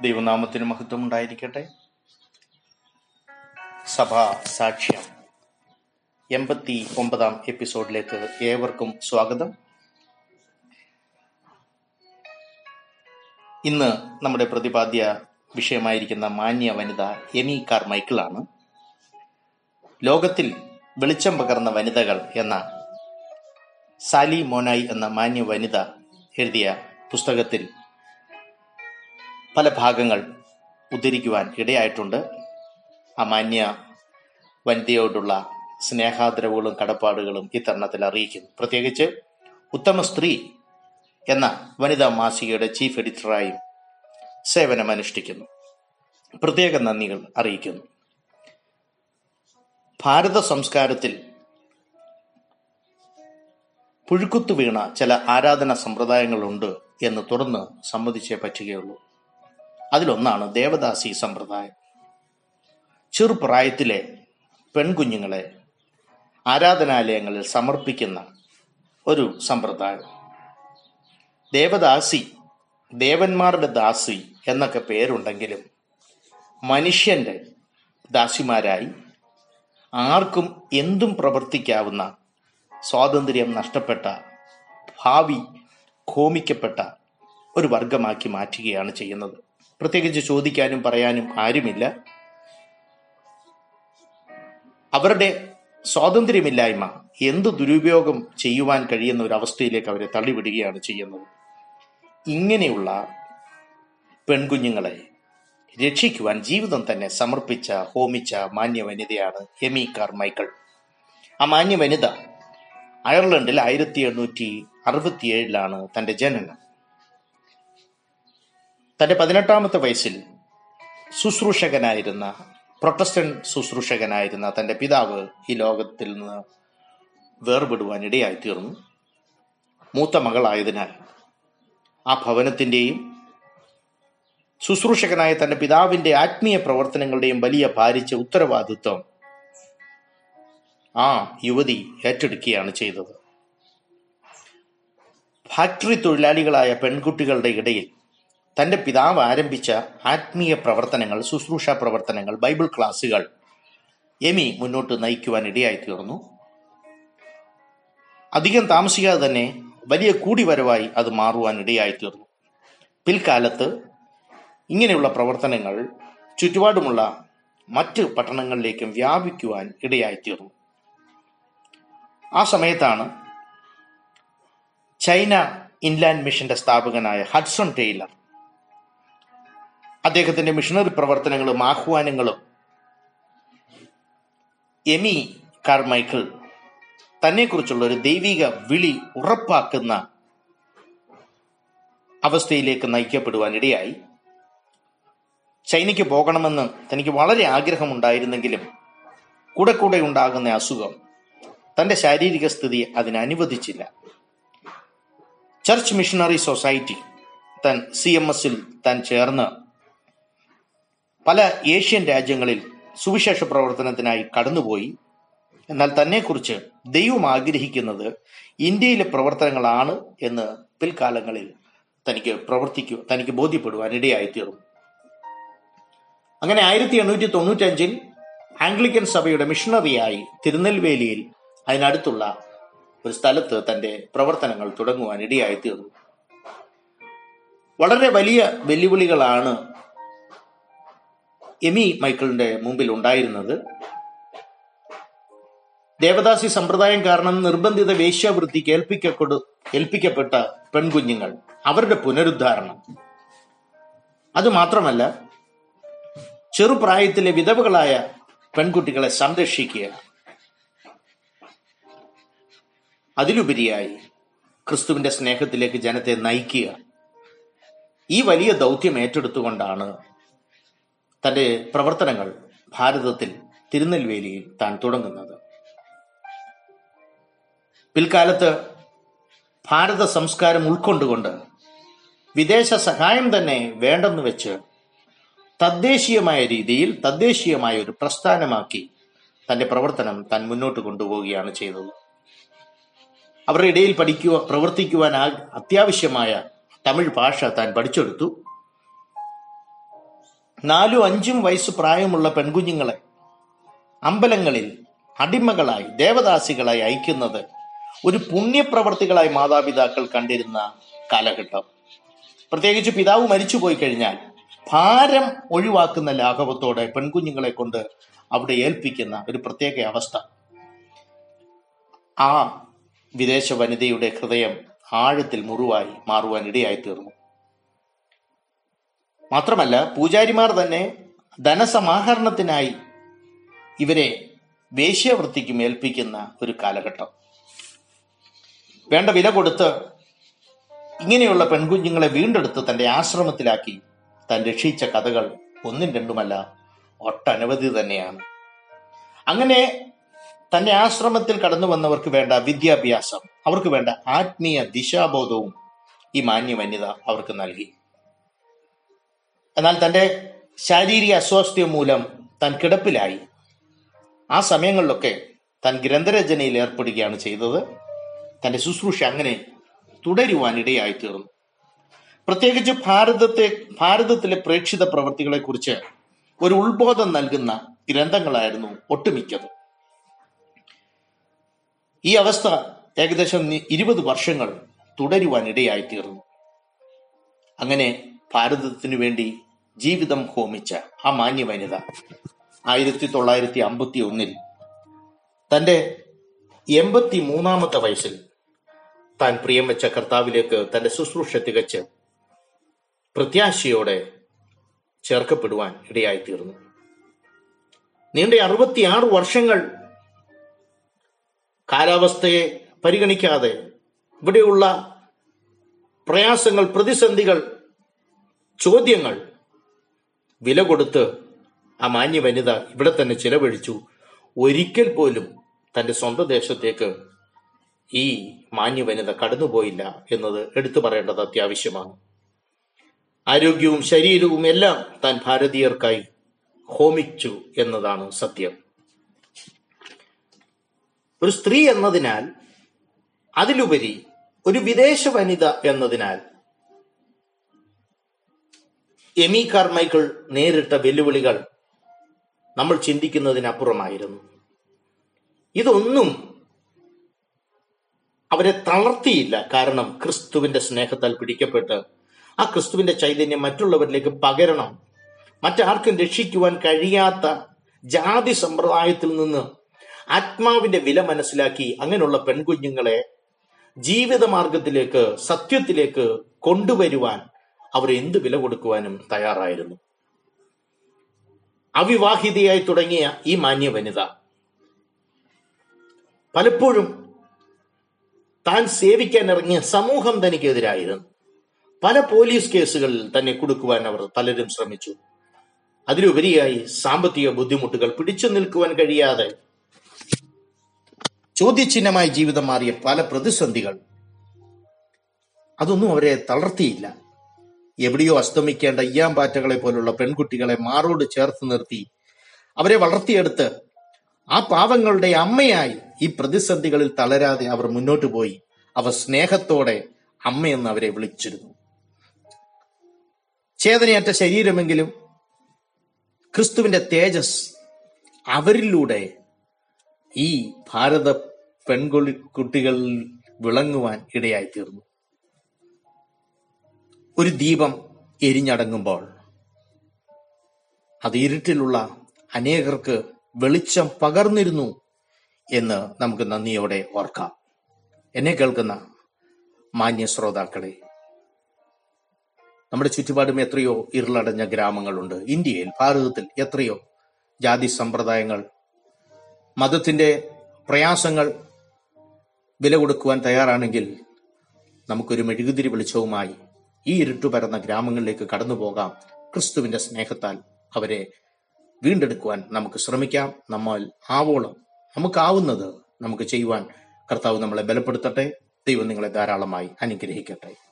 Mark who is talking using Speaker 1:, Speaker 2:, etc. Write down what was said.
Speaker 1: ദൈവനാമത്തിന് മഹത്വം ഉണ്ടായിരിക്കട്ടെ സഭാ സാക്ഷ്യം. എൺപത്തി ഒമ്പതാം എപ്പിസോഡിലേക്ക് ഏവർക്കും സ്വാഗതം. ഇന്ന് നമ്മുടെ പ്രതിപാദ്യ വിഷയമായിരിക്കുന്ന മാന്യ വനിത എമി കാർമൈക്കിളാണ് ലോകത്തിൽ വെളിച്ചം പകർന്ന വനിതകൾ എന്ന സാലി മോനായി എന്ന മാന്യ വനിത എഴുതിയ പുസ്തകത്തിൽ പല ഭാഗങ്ങൾ ഉദ്ധരിക്കുവാൻ ഇടയായിട്ടുണ്ട്. അമാന്യ വനിതയോടുള്ള സ്നേഹാദരവുകളും കടപ്പാടുകളും ഇത്തരണത്തിൽ അറിയിക്കുന്നു. പ്രത്യേകിച്ച് ഉത്തമ സ്ത്രീ എന്ന വനിതാ മാസികയുടെ ചീഫ് എഡിറ്ററായും സേവനമനുഷ്ഠിക്കുന്നു. പ്രത്യേക നന്ദികൾ അറിയിക്കുന്നു. ഭാരത സംസ്കാരത്തിൽ പുഴുക്കുത്തു വീണ ചില ആരാധന സമ്പ്രദായങ്ങളുണ്ട് എന്ന് തുറന്ന് സമ്മതിച്ചേ പറ്റുകയുള്ളൂ. അതിലൊന്നാണ് ദേവദാസി സമ്പ്രദായം. ചെറുപ്രായത്തിലെ പെൺകുഞ്ഞുങ്ങളെ ആരാധനാലയങ്ങളിൽ സമർപ്പിക്കുന്ന ഒരു സമ്പ്രദായം. ദേവദാസി ദേവന്മാരുടെ ദാസി എന്നൊക്കെ പേരുണ്ടെങ്കിലും മനുഷ്യന്റെ ദാസിമാരായി ആർക്കും എന്തും പ്രവർത്തിക്കാവുന്ന സ്വാതന്ത്ര്യം നഷ്ടപ്പെട്ട ഭാവി കോമിക്കപ്പെട്ട ഒരു വർഗമാക്കി മാറ്റുകയാണ് ചെയ്യുന്നത്. പ്രത്യേകിച്ച് ചോദിക്കാനും പറയാനും ആരുമില്ല. അവരുടെ സ്വാതന്ത്ര്യമില്ലായ്മ എന്ത് ദുരുപയോഗം ചെയ്യുവാൻ കഴിയുന്ന ഒരു അവസ്ഥയിലേക്ക് അവരെ തള്ളിവിടുകയാണ് ചെയ്യുന്നത്. ഇങ്ങനെയുള്ള പെൺകുഞ്ഞുങ്ങളെ രക്ഷിക്കുവാൻ ജീവിതം തന്നെ സമർപ്പിച്ച ഹോമിച്ച മാന്യ വനിതയാണ് എമി കാർമൈക്കിൾ ആ മാന്യ വനിത അയർലൻഡിൽ ആയിരത്തി എണ്ണൂറ്റി അറുപത്തിയേഴിലാണ് തന്റെ ജനനം. തന്റെ പതിനെട്ടാമത്തെ വയസ്സിൽ ശുശ്രൂഷകനായിരുന്ന പ്രൊട്ടസ്റ്റന്റ് ശുശ്രൂഷകനായിരുന്ന തന്റെ പിതാവ് ഈ ലോകത്തിൽ നിന്ന് വേർപെടുവാൻ ഇടയായിത്തീർന്നു. മൂത്ത മകളായതിനാൽ ആ ഭവനത്തിന്റെയും ശുശ്രൂഷകനായ തന്റെ പിതാവിന്റെ ആത്മീയ പ്രവർത്തനങ്ങളുടെയും വലിയ ഭാരിച്ച ഉത്തരവാദിത്വം ആ യുവതി ഏറ്റെടുക്കുകയാണ് ചെയ്തത്. ഫാക്ടറി തൊഴിലാളികളായ പെൺകുട്ടികളുടെ ഇടയിൽ തന്റെ പിതാവ് ആരംഭിച്ച ആത്മീയ പ്രവർത്തനങ്ങൾ ശുശ്രൂഷ പ്രവർത്തനങ്ങൾ ബൈബിൾ ക്ലാസ്സുകൾ എമി മുന്നോട്ട് നയിക്കുവാൻ ഇടയായി തീർന്നു അധികം താമസിക്കാതെ തന്നെ വലിയ കൂടിവരവായി അത് മാറുവാൻ ഇടയായി തീർന്നു പിൽക്കാലത്ത് ഇങ്ങനെയുള്ള പ്രവർത്തനങ്ങൾ ചുറ്റുപാടുമുള്ള മറ്റ് പട്ടണങ്ങളിലേക്കും വ്യാപിക്കുവാൻ ഇടയായി തീർന്നു ആ സമയത്താണ് ചൈന ഇൻലാൻഡ് മിഷന്റെ സ്ഥാപകനായ ഹഡ്സൺ ടൈലർ അദ്ദേഹത്തിന്റെ മിഷണറി പ്രവർത്തനങ്ങളും ആഹ്വാനങ്ങളും. എമി കാർമൈക്കിൾ തന്നെക്കുറിച്ചുള്ള ഒരു ദൈവിക വിളി ഉറപ്പാക്കുന്ന അവസ്ഥയിലേക്ക് നയിക്കപ്പെടുവാനിടയായി. ചൈനയ്ക്ക് പോകണമെന്ന് തനിക്ക് വളരെ ആഗ്രഹമുണ്ടായിരുന്നെങ്കിലും കൂടെ കൂടെ ഉണ്ടാകുന്ന അസുഖം തന്റെ ശാരീരിക സ്ഥിതി അതിനനുവദിച്ചില്ല ചർച്ച് മിഷണറി സൊസൈറ്റി താൻ സി എം എസിൽ താൻ ചേർന്ന് പല ഏഷ്യൻ രാജ്യങ്ങളിൽ സുവിശേഷ പ്രവർത്തനത്തിനായി കടന്നുപോയി. എന്നാൽ തന്നെക്കുറിച്ച് ദൈവം ആഗ്രഹിക്കുന്നത് ഇന്ത്യയിലെ പ്രവർത്തനങ്ങളാണ് എന്ന് പിൽക്കാലങ്ങളിൽ തനിക്ക് പ്രവർത്തിക്കു തനിക്ക് ബോധ്യപ്പെടുവാൻ ഇടയായി തീർന്നു അങ്ങനെ ആയിരത്തി എണ്ണൂറ്റി തൊണ്ണൂറ്റഞ്ചിൽ ആംഗ്ലിക്കൻ സഭയുടെ മിഷണറിയായി തിരുനെൽവേലിയിൽ അതിനടുത്തുള്ള ഒരു സ്ഥലത്ത് തന്റെ പ്രവർത്തനങ്ങൾ തുടങ്ങുവാൻ ഇടയായി തീർന്നു വളരെ വലിയ വെല്ലുവിളികളാണ് എമി മൈക്കിളിന്റെ മുമ്പിൽ ഉണ്ടായിരുന്നത്. ദേവദാസി സമ്പ്രദായം കാരണം നിർബന്ധിത വേശ്യാവൃത്തിക്ക് ഏൽപ്പിക്കക്കൊടു ഏൽപ്പിക്കപ്പെട്ട പെൺകുഞ്ഞുങ്ങൾ അവരുടെ പുനരുദ്ധാരണം. അത് മാത്രമല്ല ചെറുപ്രായത്തിലെ വിധവകളായ പെൺകുട്ടികളെ സംരക്ഷിക്കുക. അതിലുപരിയായി ക്രിസ്തുവിന്റെ സ്നേഹത്തിലേക്ക് ജനത്തെ നയിക്കുക. ഈ വലിയ ദൗത്യം ഏറ്റെടുത്തുകൊണ്ടാണ് തന്റെ പ്രവർത്തനങ്ങൾ ഭാരതത്തിൽ തിരുനെൽവേലിയിൽ താൻ തുടങ്ങുന്നത്. പിൽക്കാലത്ത് ഭാരത സംസ്കാരം ഉൾക്കൊണ്ടുകൊണ്ട് വിദേശ സഹായം തന്നെ വേണ്ടെന്ന് വെച്ച് തദ്ദേശീയമായ രീതിയിൽ തദ്ദേശീയമായ ഒരു പ്രസ്ഥാനമാക്കി തന്റെ പ്രവർത്തനം താൻ മുന്നോട്ട് കൊണ്ടുപോവുകയാണ് ചെയ്തത്. അവരുടെ ഇടയിൽ പഠിക്കുക പ്രവർത്തിക്കുവാൻ അത്യാവശ്യമായ തമിഴ് ഭാഷ താൻ പഠിച്ചെടുത്തു. നാലും അഞ്ചും വയസ്സ് പ്രായമുള്ള പെൺകുഞ്ഞുങ്ങളെ അമ്പലങ്ങളിൽ അടിമകളായി ദേവദാസികളായി അയക്കുന്നത് ഒരു പുണ്യപ്രവർത്തികളായി മാതാപിതാക്കൾ കണ്ടിരുന്ന കാലഘട്ടം. പ്രത്യേകിച്ച് പിതാവ് മരിച്ചുപോയി കഴിഞ്ഞാൽ ഭാരം ഒഴിവാക്കുന്ന ലാഘവത്തോടെ പെൺകുഞ്ഞുങ്ങളെ കൊണ്ട് അവിടെ ഏൽപ്പിക്കുന്ന ഒരു പ്രത്യേക അവസ്ഥ. ആ വിദേശ വനിതയുടെ ഹൃദയം ആഴത്തിൽ മുറിവായി മാറുവാൻ ഇടയായി തീർന്നു. മാത്രമല്ല പൂജാരിമാർ തന്നെ ധനസമാഹരണത്തിനായി ഇവരെ വേശ്യാവൃത്തിക്കും ഏൽപ്പിക്കുന്ന ഒരു കാലഘട്ടം. വേണ്ട വില കൊടുത്ത് ഇങ്ങനെയുള്ള പെൺകുഞ്ഞുങ്ങളെ വീണ്ടെടുത്ത് തന്റെ ആശ്രമത്തിലാക്കി താൻ രക്ഷിച്ച കഥകൾ ഒന്നും രണ്ടുമല്ല ഒട്ടനവധി തന്നെയാണ്. അങ്ങനെ തന്റെ ആശ്രമത്തിൽ കടന്നു വന്നവർക്ക് വേണ്ട വിദ്യാഭ്യാസം അവർക്ക് വേണ്ട ആത്മീയ ദിശാബോധവും ഈ മാന്യ വന്യത അവർക്ക് നൽകി. എന്നാൽ തന്റെ ശാരീരിക അസ്വാസ്ഥ്യം മൂലം താൻ കിടപ്പിലായി. ആ സമയങ്ങളിലൊക്കെ താൻ ഗ്രന്ഥരചനയിൽ ഏർപ്പെടുകയാണ് ചെയ്തത്. തന്റെ ശുശ്രൂഷ അങ്ങനെ തുടരുവാൻ ഇടയായിത്തീർന്നു പ്രത്യേകിച്ച് ഭാരതത്തെ ഭാരതത്തിലെ പ്രേക്ഷിത പ്രവൃത്തികളെ കുറിച്ച് ഒരു ഉത്ബോധം നൽകുന്ന ഗ്രന്ഥങ്ങളായിരുന്നു ഒട്ടുമിക്കത്. ഈ അവസ്ഥ ഏകദേശം ഇരുപത് വർഷങ്ങൾ തുടരുവാൻ ഇടയായിത്തീർന്നു അങ്ങനെ ഭാരതത്തിനു വേണ്ടി ജീവിതം ഹോമിച്ച ആ മാന്യ വനിത ആയിരത്തി തൊള്ളായിരത്തി അമ്പത്തി ഒന്നിൽ തന്റെ എൺപത്തി മൂന്നാമത്തെ വയസ്സിൽ താൻ പ്രിയം വെച്ച കർത്താവിലേക്ക് തന്റെ ശുശ്രൂഷ തികച്ച് പ്രത്യാശയോടെ ചേർക്കപ്പെടുവാൻ ഇടയായിത്തീർന്നു. നീണ്ട അറുപത്തിയാറ് വർഷങ്ങൾ കാലാവസ്ഥയെ പരിഗണിക്കാതെ ഇവിടെയുള്ള പ്രയാസങ്ങൾ പ്രതിസന്ധികൾ ചോദ്യങ്ങൾ വില കൊടുത്ത് ആ മാന്യ വനിത ഇവിടെ തന്നെ ചിലവഴിച്ചു. ഒരിക്കൽ പോലും തന്റെ സ്വന്തം ദേശത്തേക്ക് ഈ മാന്യ വനിത കടന്നുപോയില്ല എന്നത് എടുത്തു പറയേണ്ടത് അത്യാവശ്യമാണ്. ആരോഗ്യവും ശരീരവും എല്ലാം താൻ ഭാരതീയർക്കായി ഹോമിച്ചു എന്നതാണ് സത്യം. ഒരു സ്ത്രീ എന്നതിനാൽ അതിലുപരി ഒരു വിദേശ വനിത എന്നതിനാൽ എമി കാർമൈക്കിൾ നേരിട്ട വെല്ലുവിളികൾ നമ്മൾ ചിന്തിക്കുന്നതിനപ്പുറമായിരുന്നു. ഇതൊന്നും അവരെ തളർത്തിയില്ല. കാരണം ക്രിസ്തുവിന്റെ സ്നേഹത്താൽ പിടിക്കപ്പെട്ട് ആ ക്രിസ്തുവിന്റെ ചൈതന്യം മറ്റുള്ളവരിലേക്ക് പകരണം മറ്റാർക്കും രക്ഷിക്കുവാൻ കഴിയാത്ത ജാതി സമ്പ്രദായത്തിൽ നിന്ന് ആത്മാവിന്റെ വില മനസ്സിലാക്കി അങ്ങനെയുള്ള പെൺകുഞ്ഞുങ്ങളെ ജീവിതമാർഗത്തിലേക്ക് സത്യത്തിലേക്ക് കൊണ്ടുവരുവാൻ അവർ എന്ത് വില കൊടുക്കുവാനും തയ്യാറായിരുന്നു. അവിവാഹിതയായി തുടങ്ങിയ ഈ മാന്യ വനിത പലപ്പോഴും താൻ സേവിക്കാൻ ഇറങ്ങിയ സമൂഹം തനിക്കെതിരായിരുന്നു. പല പോലീസ് കേസുകളിൽ തന്നെ കൊടുക്കുവാൻ അവർ പലരും ശ്രമിച്ചു. അതിലുപരിയായി സാമ്പത്തിക ബുദ്ധിമുട്ടുകൾ പിടിച്ചു നിൽക്കുവാൻ കഴിയാതെ ചോദ്യചിഹ്നമായി ജീവിതം മാറിയ പല പ്രതിസന്ധികൾ. അതൊന്നും അവരെ തളർത്തിയില്ല. എവിടെയോ അസ്തമിക്കേണ്ട അയ്യാമ്പാറ്റകളെ പോലുള്ള പെൺകുട്ടികളെ മാറോട് ചേർത്ത് നിർത്തി. അവരെ വളർത്തിയെടുത്ത് ആ പാവങ്ങളുടെ അമ്മയായി ഈ പ്രതിസന്ധികളിൽ തളരാതെ അവർ മുന്നോട്ട് പോയി. അവർ സ്നേഹത്തോടെ അമ്മയെന്ന് അവരെ വിളിച്ചിരുന്നു. ചേതനയറ്റ ശരീരമെങ്കിലും ക്രിസ്തുവിന്റെ തേജസ് അവരിലൂടെ ഈ ഭാരത പെൺകുളി കുട്ടികളിൽ വിളങ്ങുവാൻ ഇടയായി തീർന്നു ഒരു ദീപം എരിഞ്ഞടങ്ങുമ്പോൾ അത് ഇരുട്ടിലുള്ള അനേകർക്ക് വെളിച്ചം പകർന്നിരുന്നു എന്ന് നമുക്ക് നന്ദിയോടെ ഓർക്കാം. എന്നെ കേൾക്കുന്ന മാന്യ ശ്രോതാക്കളെ നമ്മുടെ ചുറ്റുപാടും എത്രയോ ഇരുളടഞ്ഞ ഗ്രാമങ്ങളുണ്ട്. ഇന്ത്യയിൽ ഭാരതത്തിൽ എത്രയോ ജാതി സമ്പ്രദായങ്ങൾ മതത്തിന്റെ പ്രയാസങ്ങൾ വില കൊടുക്കുവാൻ തയ്യാറാണെങ്കിൽ നമുക്കൊരു മെഴുകുതിരി വെളിച്ചവുമായി ഈ ഇരുട്ടു പരന്ന ഗ്രാമങ്ങളിലേക്ക് കടന്നു പോകാം ക്രിസ്തുവിന്റെ സ്നേഹത്താൽ. അവരെ വീണ്ടെടുക്കുവാൻ നമുക്ക് ശ്രമിക്കാം. നമ്മൾ ആവോളം നമുക്കാവുന്നത് നമുക്ക് ചെയ്യുവാൻ കർത്താവ് നമ്മളെ ബലപ്പെടുത്തട്ടെ. ദൈവം നിങ്ങളെ ധാരാളമായി അനുഗ്രഹിക്കട്ടെ.